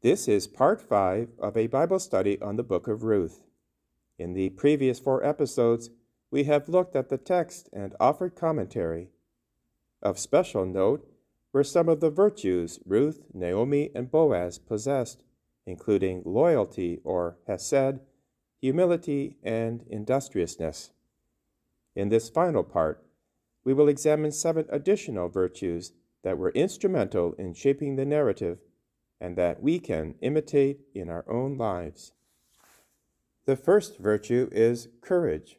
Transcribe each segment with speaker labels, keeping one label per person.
Speaker 1: This is part five of a Bible study on the book of Ruth. In the previous four episodes, we have looked at the text and offered commentary. Of special note were some of the virtues Ruth, Naomi, and Boaz possessed, including loyalty or hesed, humility, and industriousness. In this final part, we will examine seven additional virtues that were instrumental in shaping the narrative and that we can imitate in our own lives. The first virtue is courage.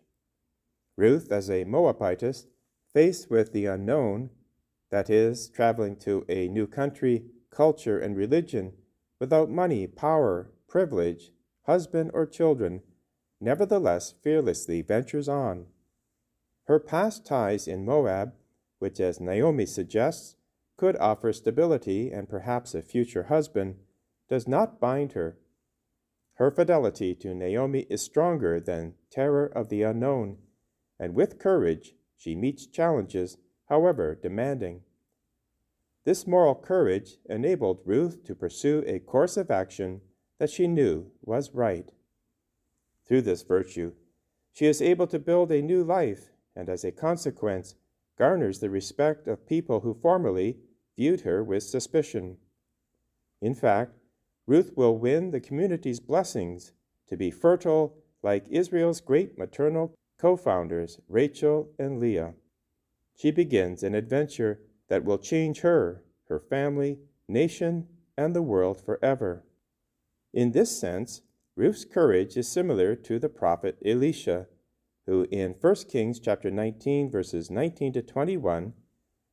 Speaker 1: Ruth, as a Moabitess, faced with the unknown, that is, traveling to a new country, culture, and religion without money, power, privilege, husband, or children, nevertheless fearlessly ventures on. Her past ties in Moab, which, as Naomi suggests, could offer stability and perhaps a future husband, does not bind her. Her fidelity to Naomi is stronger than terror of the unknown, and with courage she meets challenges, however demanding. This moral courage enabled Ruth to pursue a course of action that she knew was right. Through this virtue, she is able to build a new life and, as a consequence, garners the respect of people who formerly viewed her with suspicion. In fact, Ruth will win the community's blessings to be fertile like Israel's great maternal co founders, Rachel and Leah. She begins an adventure that will change her, her family, nation, and the world forever. In this sense, Ruth's courage is similar to the prophet Elisha, who in 1 Kings chapter 19 verses 19 to 21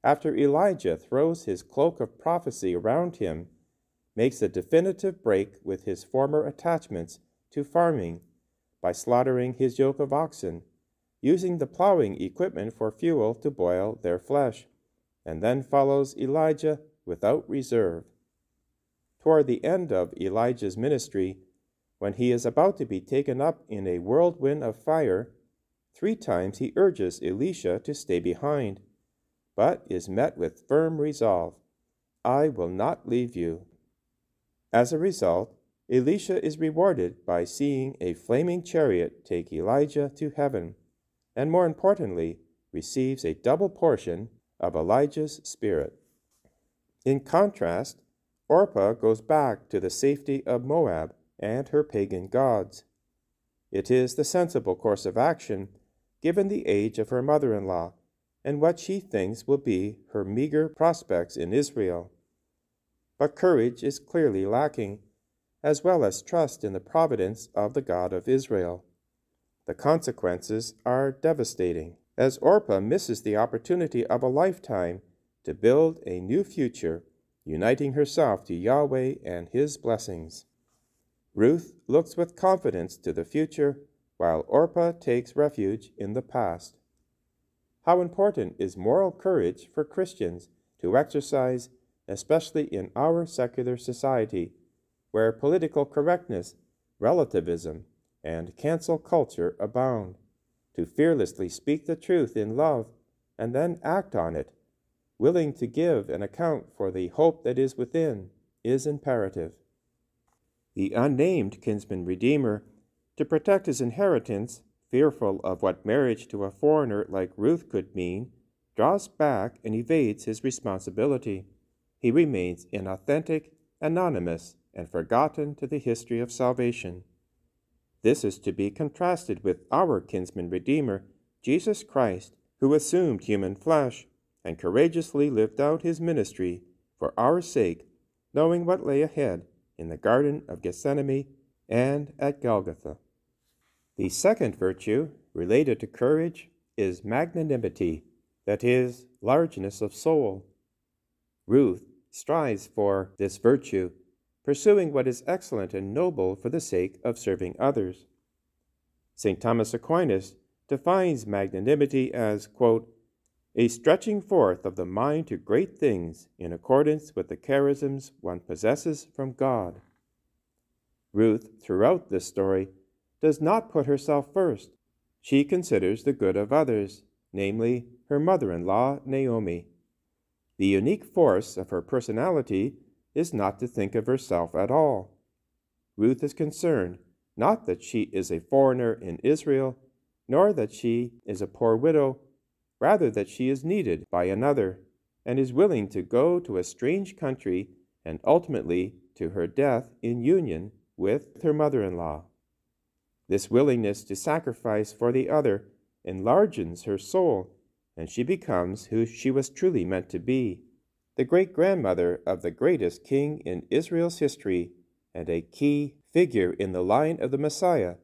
Speaker 1: after Elijah throws his cloak of prophecy around him, makes a definitive break with his former attachments to farming by slaughtering his yoke of oxen, using the plowing equipment for fuel to boil their flesh, and then follows Elijah without reserve. Toward the end of Elijah's ministry, when he is about to be taken up in a whirlwind of fire, three times he urges Elisha to stay behind but is met with firm resolve I will not leave you. As a result, Elisha is rewarded by seeing a flaming chariot take Elijah to heaven, and more importantly, receives a double portion of Elijah's spirit. In contrast, Orpah goes back to the safety of Moab and her pagan gods. It is the sensible course of action, given the age of her mother in law and what she thinks will be her meager prospects in Israel. But courage is clearly lacking, as well as trust in the providence of the God of Israel. The consequences are devastating, as Orpah misses the opportunity of a lifetime to build a new future, uniting herself to Yahweh and His blessings. Ruth looks with confidence to the future, while Orpah takes refuge in the past. How important is moral courage for Christians to exercise, especially in our secular society, where political correctness, relativism, and cancel culture abound, to fearlessly speak the truth in love and then act on it, willing to give an account for the hope that is within, is imperative. The unnamed kinsman redeemer, to protect his inheritance, fearful of what marriage to a foreigner like Ruth could mean, draws back and evades his responsibility. He remains inauthentic, anonymous, and forgotten to the history of salvation. This is to be contrasted with our kinsman redeemer, Jesus Christ, who assumed human flesh and courageously lived out his ministry for our sake, knowing what lay ahead in the Garden of Gethsemane and at Golgotha. The second virtue, related to courage, is magnanimity, that is, largeness of soul. Ruth strives for this virtue, pursuing what is excellent and noble for the sake of serving others. St. Thomas Aquinas defines magnanimity as, quote, a stretching forth of the mind to great things in accordance with the charisms one possesses from God. Ruth, throughout this story, does not put herself first. She considers the good of others, namely her mother in law, Naomi. The unique force of her personality is not to think of herself at all. Ruth is concerned not that she is a foreigner in Israel, nor that she is a poor widow, rather that she is needed by another, and is willing to go to a strange country and ultimately to her death in union with her mother in law. This willingness to sacrifice for the other enlarges her soul, and she becomes who she was truly meant to be the great grandmother of the greatest king in Israel's history and a key figure in the line of the Messiah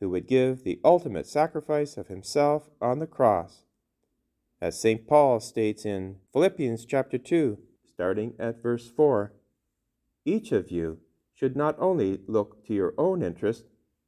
Speaker 1: who would give the ultimate sacrifice of himself on the cross. As St. Paul states in Philippians chapter 2, starting at verse 4, each of you should not only look to your own interest,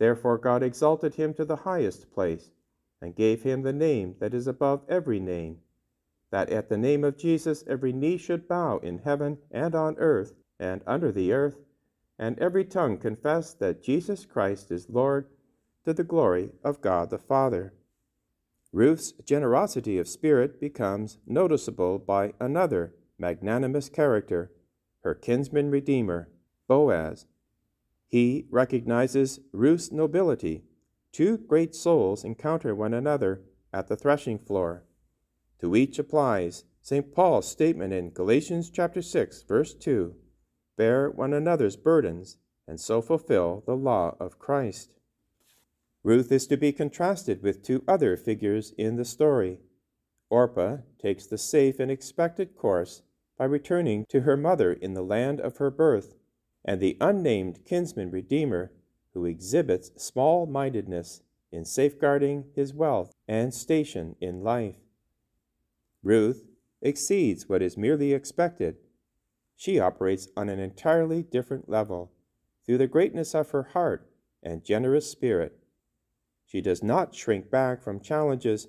Speaker 1: Therefore God exalted him to the highest place, and gave him the name that is above every name, that at the name of Jesus every knee should bow in heaven and on earth and under the earth, and every tongue confess that Jesus Christ is Lord, to the glory of God the Father. Ruth's generosity of spirit becomes noticeable by another magnanimous character, her kinsman redeemer, Boaz, he recognizes Ruth's nobility. Two great souls encounter one another at the threshing floor. To each applies St. Paul's statement in Galatians chapter 6 verse 2, bear one another's burdens and so fulfill the law of Christ. Ruth is to be contrasted with two other figures in the story. Orpah takes the safe and expected course by returning to her mother in the land of her birth and the unnamed kinsman redeemer who exhibits small mindedness in safeguarding his wealth and station in life. Ruth exceeds what is merely expected. She operates on an entirely different level through the greatness of her heart and generous spirit. She does not shrink back from challenges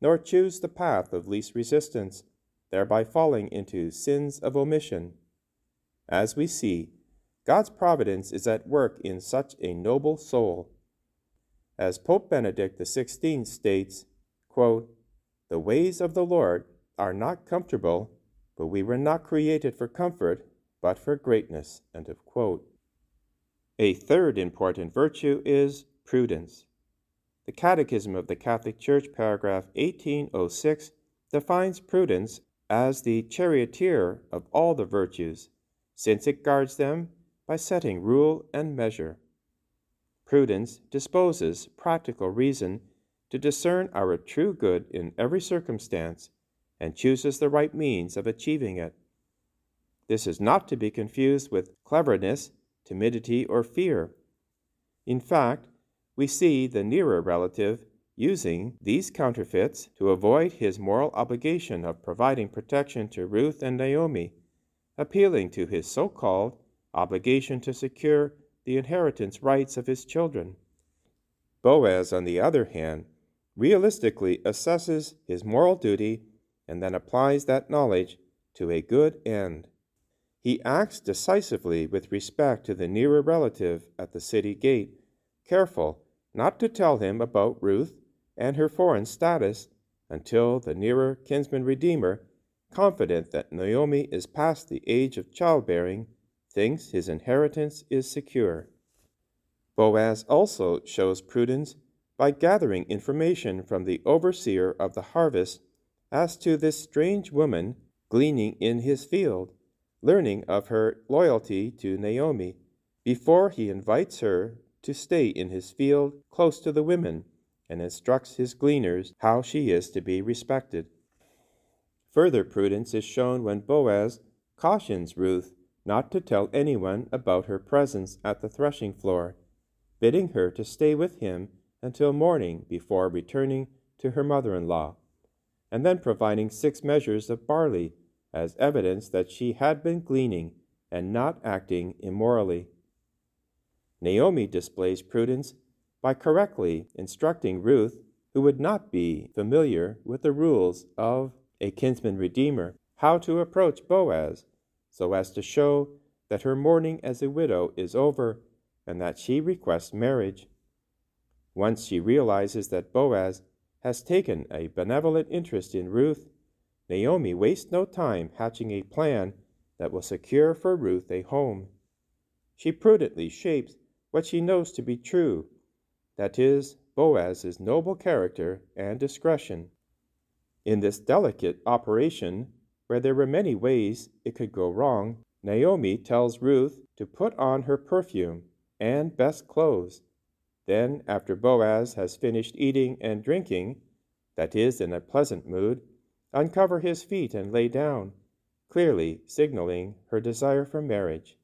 Speaker 1: nor choose the path of least resistance, thereby falling into sins of omission. As we see, God's providence is at work in such a noble soul. As Pope Benedict XVI states, quote, The ways of the Lord are not comfortable, but we were not created for comfort, but for greatness. A third important virtue is prudence. The Catechism of the Catholic Church, paragraph 1806, defines prudence as the charioteer of all the virtues, since it guards them by setting rule and measure. Prudence disposes practical reason to discern our true good in every circumstance and chooses the right means of achieving it. This is not to be confused with cleverness, timidity, or fear. In fact, we see the nearer relative using these counterfeits to avoid his moral obligation of providing protection to Ruth and Naomi, appealing to his so called obligation to secure the inheritance rights of his children. Boaz, on the other hand, realistically assesses his moral duty and then applies that knowledge to a good end. He acts decisively with respect to the nearer relative at the city gate, careful not to tell him about Ruth and her foreign status until the nearer kinsman redeemer, confident that Naomi is past the age of childbearing, thinks his inheritance is secure. Boaz also shows prudence by gathering information from the overseer of the harvest as to this strange woman gleaning in his field, learning of her loyalty to Naomi, before he invites her to stay in his field close to the women and instructs his gleaners how she is to be respected. Further prudence is shown when Boaz cautions Ruth not to tell anyone about her presence at the threshing floor, bidding her to stay with him until morning before returning to her mother in law, and then providing six measures of barley as evidence that she had been gleaning and not acting immorally. Naomi displays prudence by correctly instructing Ruth, who would not be familiar with the rules of a kinsman redeemer, how to approach Boaz so as to show that her mourning as a widow is over and that she requests marriage. Once she realizes that Boaz has taken a benevolent interest in Ruth, Naomi wastes no time hatching a plan that will secure for Ruth a home. She prudently shapes what she knows to be true that is, Boaz's noble character and discretion. In this delicate operation, where there were many ways it could go wrong, Naomi tells Ruth to put on her perfume and best clothes. Then, after Boaz has finished eating and drinking, that is, in a pleasant mood, uncover his feet and lay down, clearly signaling her desire for marriage.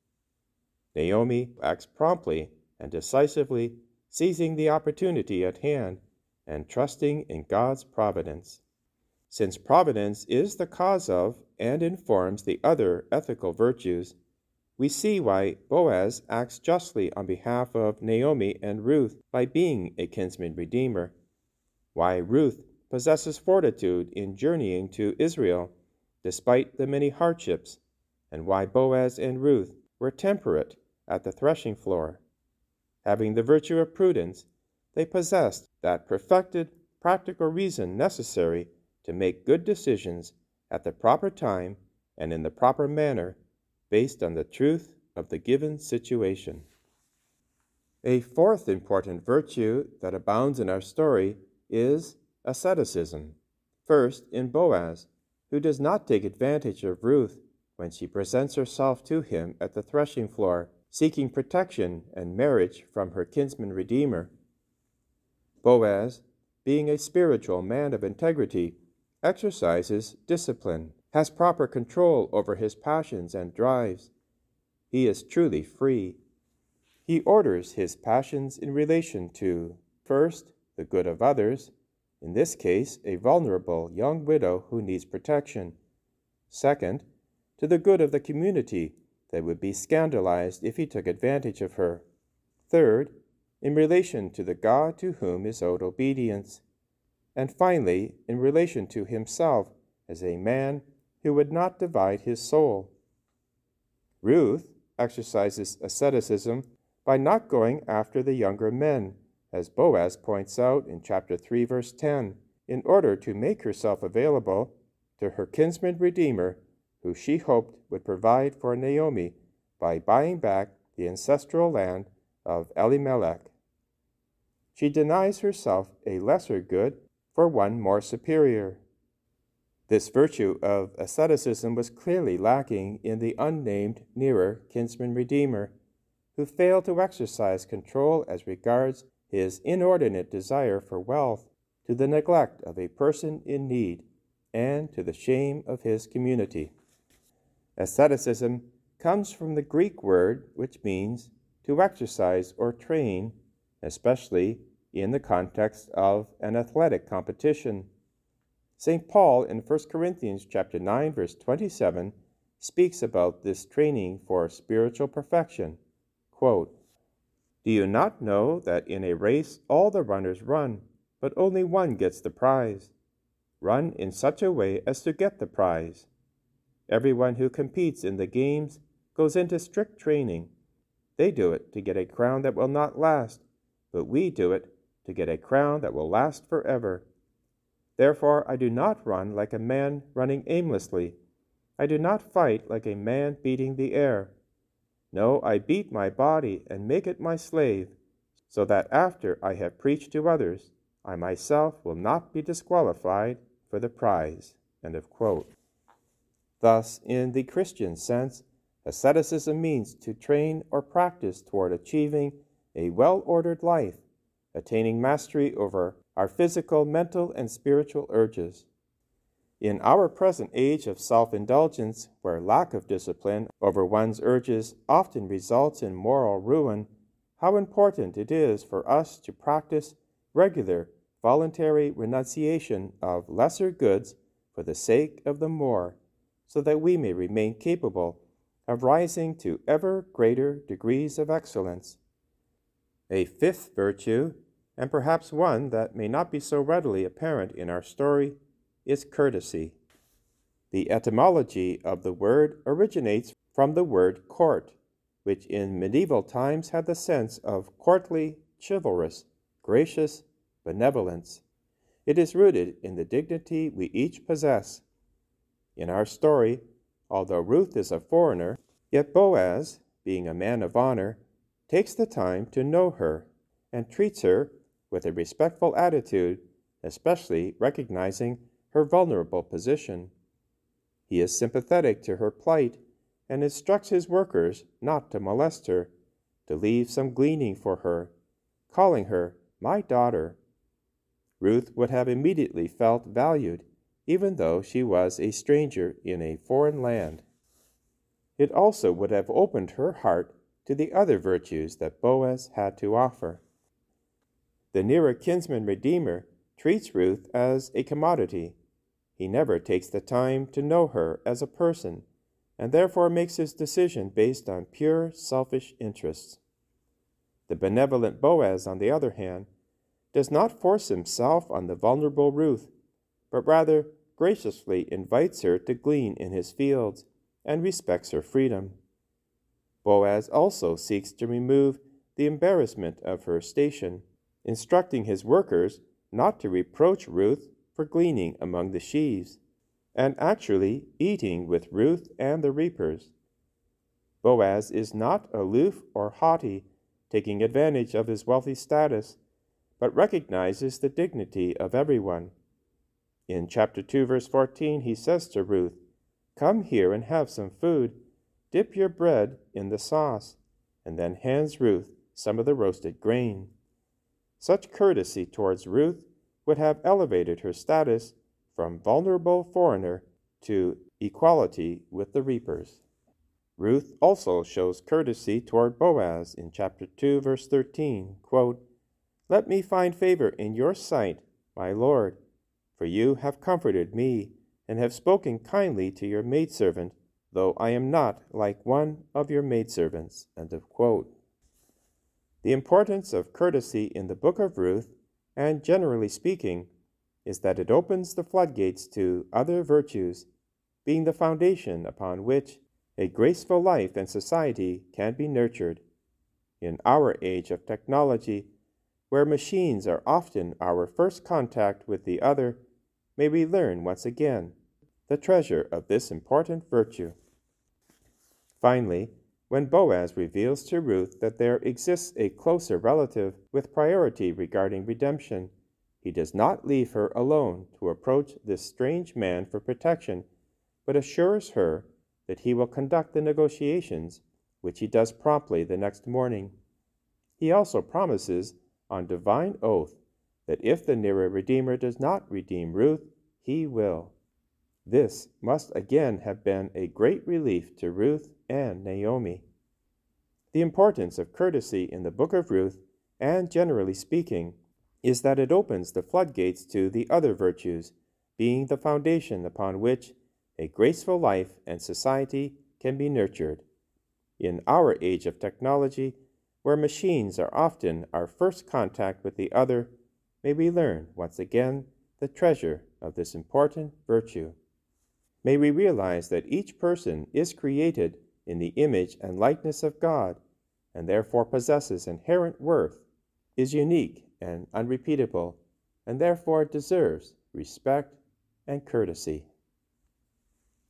Speaker 1: Naomi acts promptly and decisively, seizing the opportunity at hand and trusting in God's providence. Since providence is the cause of and informs the other ethical virtues, we see why Boaz acts justly on behalf of Naomi and Ruth by being a kinsman redeemer, why Ruth possesses fortitude in journeying to Israel despite the many hardships, and why Boaz and Ruth were temperate at the threshing floor. Having the virtue of prudence, they possessed that perfected practical reason necessary to make good decisions at the proper time and in the proper manner based on the truth of the given situation. A fourth important virtue that abounds in our story is asceticism. First, in Boaz, who does not take advantage of Ruth when she presents herself to him at the threshing floor, seeking protection and marriage from her kinsman redeemer. Boaz, being a spiritual man of integrity, exercises discipline, has proper control over his passions and drives. He is truly free. He orders his passions in relation to, first, the good of others, in this case, a vulnerable young widow who needs protection. Second, to the good of the community that would be scandalized if he took advantage of her. Third, in relation to the God to whom is owed obedience and finally, in relation to himself as a man who would not divide his soul. Ruth exercises asceticism by not going after the younger men, as Boaz points out in chapter 3, verse 10, in order to make herself available to her kinsman redeemer, who she hoped would provide for Naomi by buying back the ancestral land of Elimelech. She denies herself a lesser good for one more superior. This virtue of asceticism was clearly lacking in the unnamed nearer kinsman redeemer, who failed to exercise control as regards his inordinate desire for wealth to the neglect of a person in need and to the shame of his community. Asceticism comes from the Greek word which means to exercise or train, especially in the context of an athletic competition. St. Paul in 1 Corinthians chapter 9 verse 27 speaks about this training for spiritual perfection. Quote, Do you not know that in a race all the runners run, but only one gets the prize? Run in such a way as to get the prize. Everyone who competes in the games goes into strict training. They do it to get a crown that will not last, but we do it to get a crown that will last forever. Therefore, I do not run like a man running aimlessly. I do not fight like a man beating the air. No, I beat my body and make it my slave, so that after I have preached to others, I myself will not be disqualified for the prize. Thus, in the Christian sense, asceticism means to train or practice toward achieving a well ordered life attaining mastery over our physical, mental, and spiritual urges. In our present age of self indulgence, where lack of discipline over one's urges often results in moral ruin, how important it is for us to practice regular, voluntary renunciation of lesser goods for the sake of the more, so that we may remain capable of rising to ever greater degrees of excellence. A fifth virtue, and perhaps one that may not be so readily apparent in our story, is courtesy. The etymology of the word originates from the word court, which in medieval times had the sense of courtly, chivalrous, gracious benevolence. It is rooted in the dignity we each possess. In our story, although Ruth is a foreigner, yet Boaz, being a man of honor, takes the time to know her and treats her with a respectful attitude, especially recognizing her vulnerable position. He is sympathetic to her plight and instructs his workers not to molest her, to leave some gleaning for her, calling her my daughter. Ruth would have immediately felt valued, even though she was a stranger in a foreign land. It also would have opened her heart to the other virtues that Boaz had to offer. The nearer kinsman redeemer treats Ruth as a commodity. He never takes the time to know her as a person, and therefore makes his decision based on pure selfish interests. The benevolent Boaz, on the other hand, does not force himself on the vulnerable Ruth, but rather graciously invites her to glean in his fields and respects her freedom. Boaz also seeks to remove the embarrassment of her station, instructing his workers not to reproach Ruth for gleaning among the sheaves, and actually eating with Ruth and the reapers. Boaz is not aloof or haughty, taking advantage of his wealthy status, but recognizes the dignity of everyone. In chapter 2, verse 14, he says to Ruth, Come here and have some food Dip your bread in the sauce, and then hands Ruth some of the roasted grain. Such courtesy towards Ruth would have elevated her status from vulnerable foreigner to equality with the reapers. Ruth also shows courtesy toward Boaz in chapter 2, verse 13. Quote, Let me find favor in your sight, my Lord, for you have comforted me and have spoken kindly to your maidservant though I am not like one of your maidservants. End of quote. The importance of courtesy in the book of Ruth, and generally speaking, is that it opens the floodgates to other virtues, being the foundation upon which a graceful life and society can be nurtured. In our age of technology, where machines are often our first contact with the other, may we learn once again the treasure of this important virtue. Finally, when Boaz reveals to Ruth that there exists a closer relative with priority regarding redemption, he does not leave her alone to approach this strange man for protection, but assures her that he will conduct the negotiations, which he does promptly the next morning. He also promises, on divine oath, that if the nearer Redeemer does not redeem Ruth, he will. This must again have been a great relief to Ruth and Naomi. The importance of courtesy in the book of Ruth, and generally speaking, is that it opens the floodgates to the other virtues, being the foundation upon which a graceful life and society can be nurtured. In our age of technology, where machines are often our first contact with the other, may we learn once again the treasure of this important virtue. May we realize that each person is created in the image and likeness of God, and therefore possesses inherent worth, is unique and unrepeatable, and therefore deserves respect and courtesy.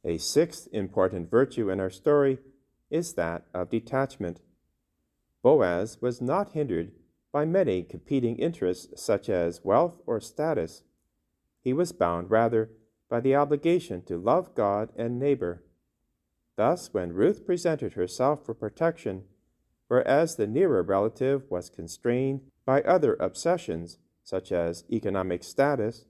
Speaker 1: A sixth important virtue in our story is that of detachment. Boaz was not hindered by many competing interests such as wealth or status. He was bound rather by the obligation to love God and neighbor. Thus, when Ruth presented herself for protection, whereas the nearer relative was constrained by other obsessions, such as economic status,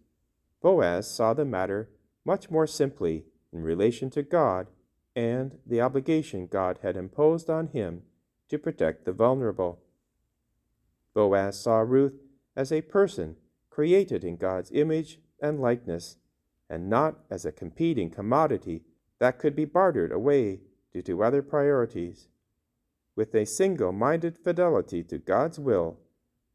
Speaker 1: Boaz saw the matter much more simply in relation to God and the obligation God had imposed on him to protect the vulnerable. Boaz saw Ruth as a person created in God's image and likeness and not as a competing commodity that could be bartered away due to other priorities. with a single minded fidelity to God's will,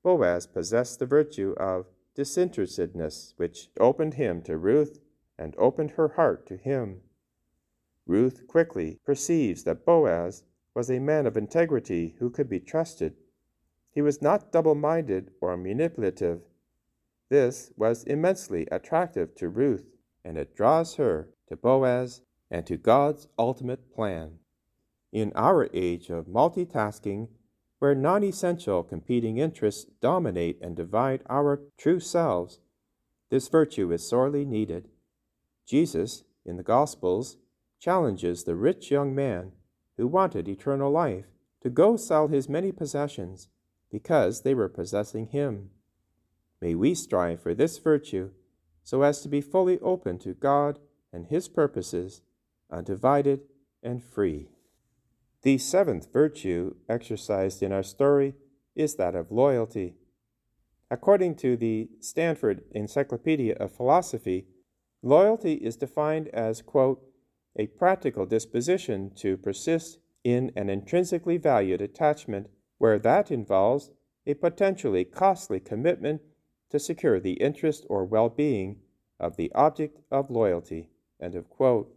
Speaker 1: Boaz possessed the virtue of disinterestedness, which opened him to Ruth and opened her heart to him. Ruth quickly perceives that Boaz was a man of integrity who could be trusted. He was not double minded or manipulative. This was immensely attractive to Ruth, and it draws her to Boaz and to God's ultimate plan. In our age of multitasking, where non essential competing interests dominate and divide our true selves, this virtue is sorely needed. Jesus, in the Gospels, challenges the rich young man who wanted eternal life to go sell his many possessions because they were possessing him. May we strive for this virtue so as to be fully open to God and His purposes, undivided and free. The seventh virtue exercised in our story is that of loyalty. According to the Stanford Encyclopedia of Philosophy, loyalty is defined as, quote, a practical disposition to persist in an intrinsically valued attachment where that involves a potentially costly commitment to secure the interest or well being of the object of loyalty. End of quote.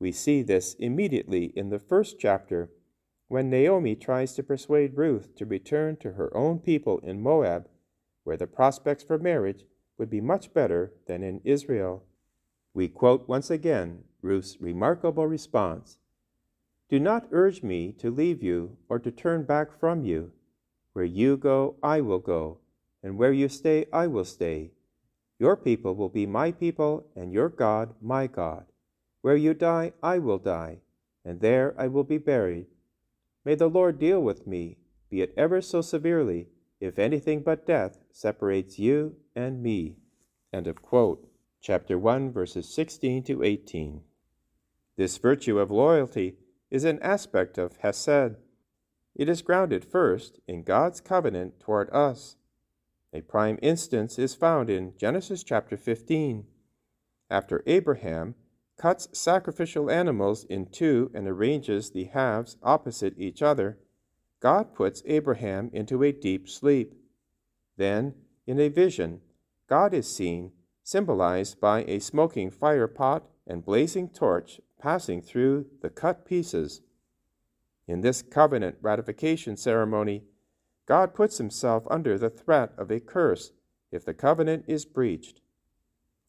Speaker 1: We see this immediately in the first chapter when Naomi tries to persuade Ruth to return to her own people in Moab, where the prospects for marriage would be much better than in Israel. We quote once again Ruth's remarkable response Do not urge me to leave you or to turn back from you. Where you go, I will go, and where you stay, I will stay. Your people will be my people, and your God my God. Where you die, I will die, and there I will be buried. May the Lord deal with me, be it ever so severely, if anything but death separates you and me. End of quote. Chapter 1, verses 16 to 18. This virtue of loyalty is an aspect of Hesed. It is grounded first in God's covenant toward us a prime instance is found in Genesis chapter 15. After Abraham cuts sacrificial animals in two and arranges the halves opposite each other, God puts Abraham into a deep sleep. Then, in a vision, God is seen, symbolized by a smoking fire pot and blazing torch passing through the cut pieces. In this covenant ratification ceremony, God puts himself under the threat of a curse if the covenant is breached.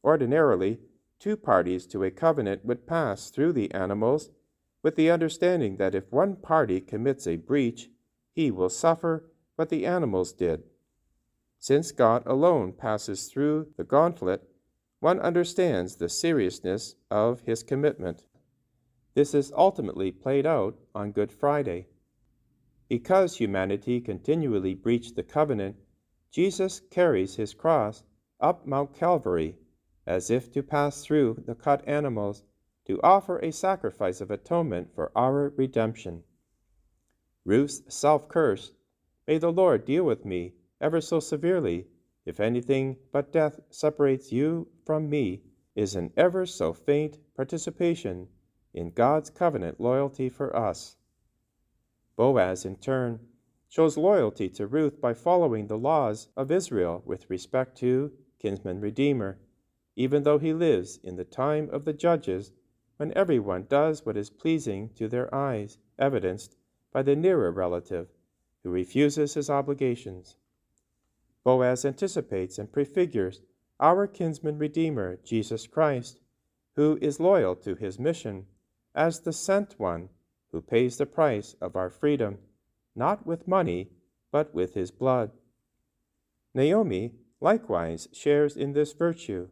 Speaker 1: Ordinarily, two parties to a covenant would pass through the animals with the understanding that if one party commits a breach, he will suffer what the animals did. Since God alone passes through the gauntlet, one understands the seriousness of his commitment. This is ultimately played out on Good Friday. Because humanity continually breached the covenant, Jesus carries his cross up Mount Calvary as if to pass through the cut animals to offer a sacrifice of atonement for our redemption. Ruth's self curse, May the Lord deal with me ever so severely, if anything but death separates you from me, is an ever so faint participation in God's covenant loyalty for us. Boaz, in turn, shows loyalty to Ruth by following the laws of Israel with respect to kinsman redeemer, even though he lives in the time of the judges when everyone does what is pleasing to their eyes, evidenced by the nearer relative who refuses his obligations. Boaz anticipates and prefigures our kinsman redeemer, Jesus Christ, who is loyal to his mission as the sent one who pays the price of our freedom, not with money, but with his blood. Naomi likewise shares in this virtue,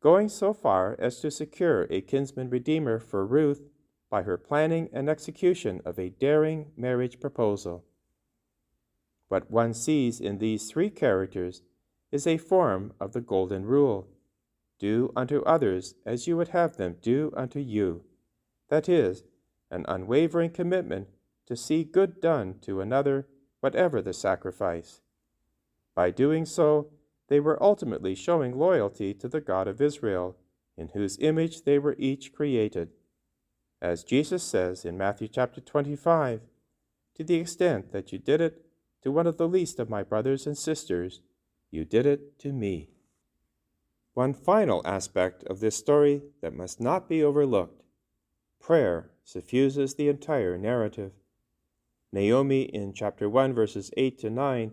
Speaker 1: going so far as to secure a kinsman redeemer for Ruth by her planning and execution of a daring marriage proposal. What one sees in these three characters is a form of the Golden Rule do unto others as you would have them do unto you. That is, an unwavering commitment to see good done to another, whatever the sacrifice. By doing so, they were ultimately showing loyalty to the God of Israel, in whose image they were each created. As Jesus says in Matthew chapter 25, to the extent that you did it to one of the least of my brothers and sisters, you did it to me. One final aspect of this story that must not be overlooked prayer suffuses the entire narrative. Naomi in chapter 1, verses 8 to 9,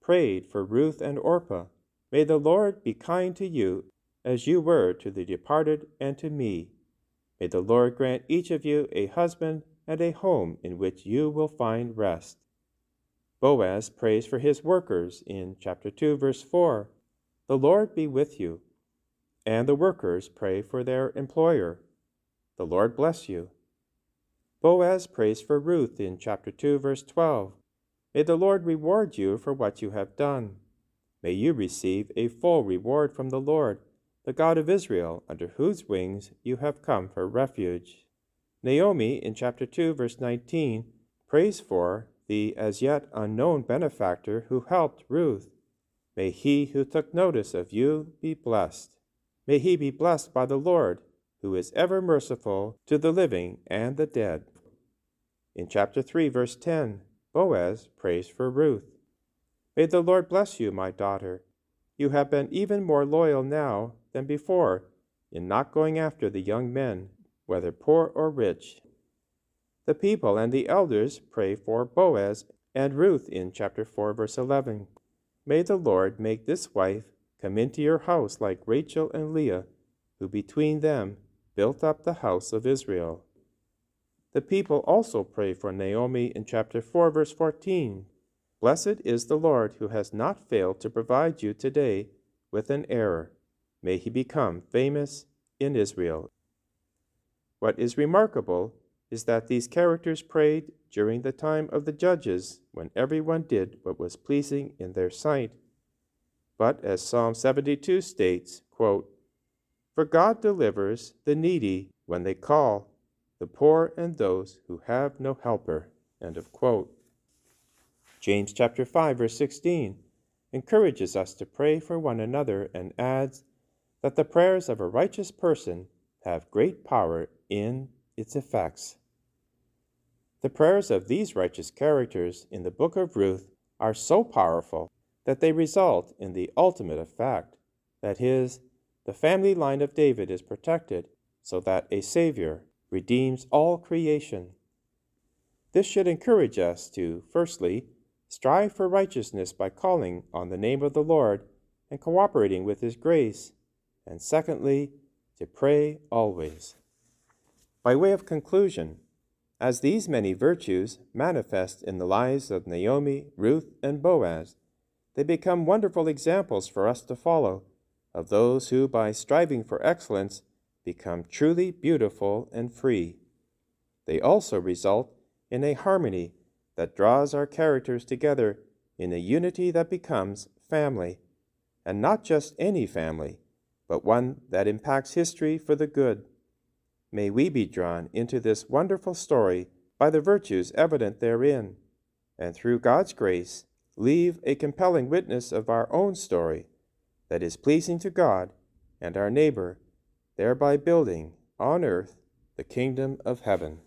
Speaker 1: prayed for Ruth and Orpah May the Lord be kind to you as you were to the departed and to me. May the Lord grant each of you a husband and a home in which you will find rest. Boaz prays for his workers in chapter 2, verse 4 The Lord be with you. And the workers pray for their employer. The Lord bless you. Boaz prays for Ruth in chapter 2, verse 12 May the Lord reward you for what you have done. May you receive a full reward from the Lord, the God of Israel, under whose wings you have come for refuge. Naomi, in chapter 2, verse 19, prays for the as yet unknown benefactor who helped Ruth. May he who took notice of you be blessed. May he be blessed by the Lord, who is ever merciful to the living and the dead. In chapter 3, verse 10, Boaz prays for Ruth. May the Lord bless you, my daughter. You have been even more loyal now than before in not going after the young men, whether poor or rich. The people and the elders pray for Boaz and Ruth in chapter 4, verse 11. May the Lord make this wife come into your house like Rachel and Leah, who between them built up the house of Israel. The people also pray for Naomi in chapter 4, verse 14. Blessed is the Lord who has not failed to provide you today with an heir. May he become famous in Israel. What is remarkable is that these characters prayed during the time of the judges when everyone did what was pleasing in their sight. But as Psalm 72 states, quote, For God delivers the needy when they call, the poor and those who have no helper. End of quote. James chapter 5 verse 16 encourages us to pray for one another and adds that the prayers of a righteous person have great power in its effects. The prayers of these righteous characters in the book of Ruth are so powerful that they result in the ultimate effect that is, the family line of David is protected so that a Savior redeems all creation. This should encourage us to, firstly, Strive for righteousness by calling on the name of the Lord and cooperating with His grace. And secondly, to pray always. By way of conclusion, as these many virtues manifest in the lives of Naomi, Ruth, and Boaz, they become wonderful examples for us to follow of those who, by striving for excellence, become truly beautiful and free. They also result in a harmony that draws our characters together in a unity that becomes family, and not just any family, but one that impacts history for the good. May we be drawn into this wonderful story by the virtues evident therein, and through God's grace, leave a compelling witness of our own story that is pleasing to God and our neighbor, thereby building on earth the kingdom of heaven.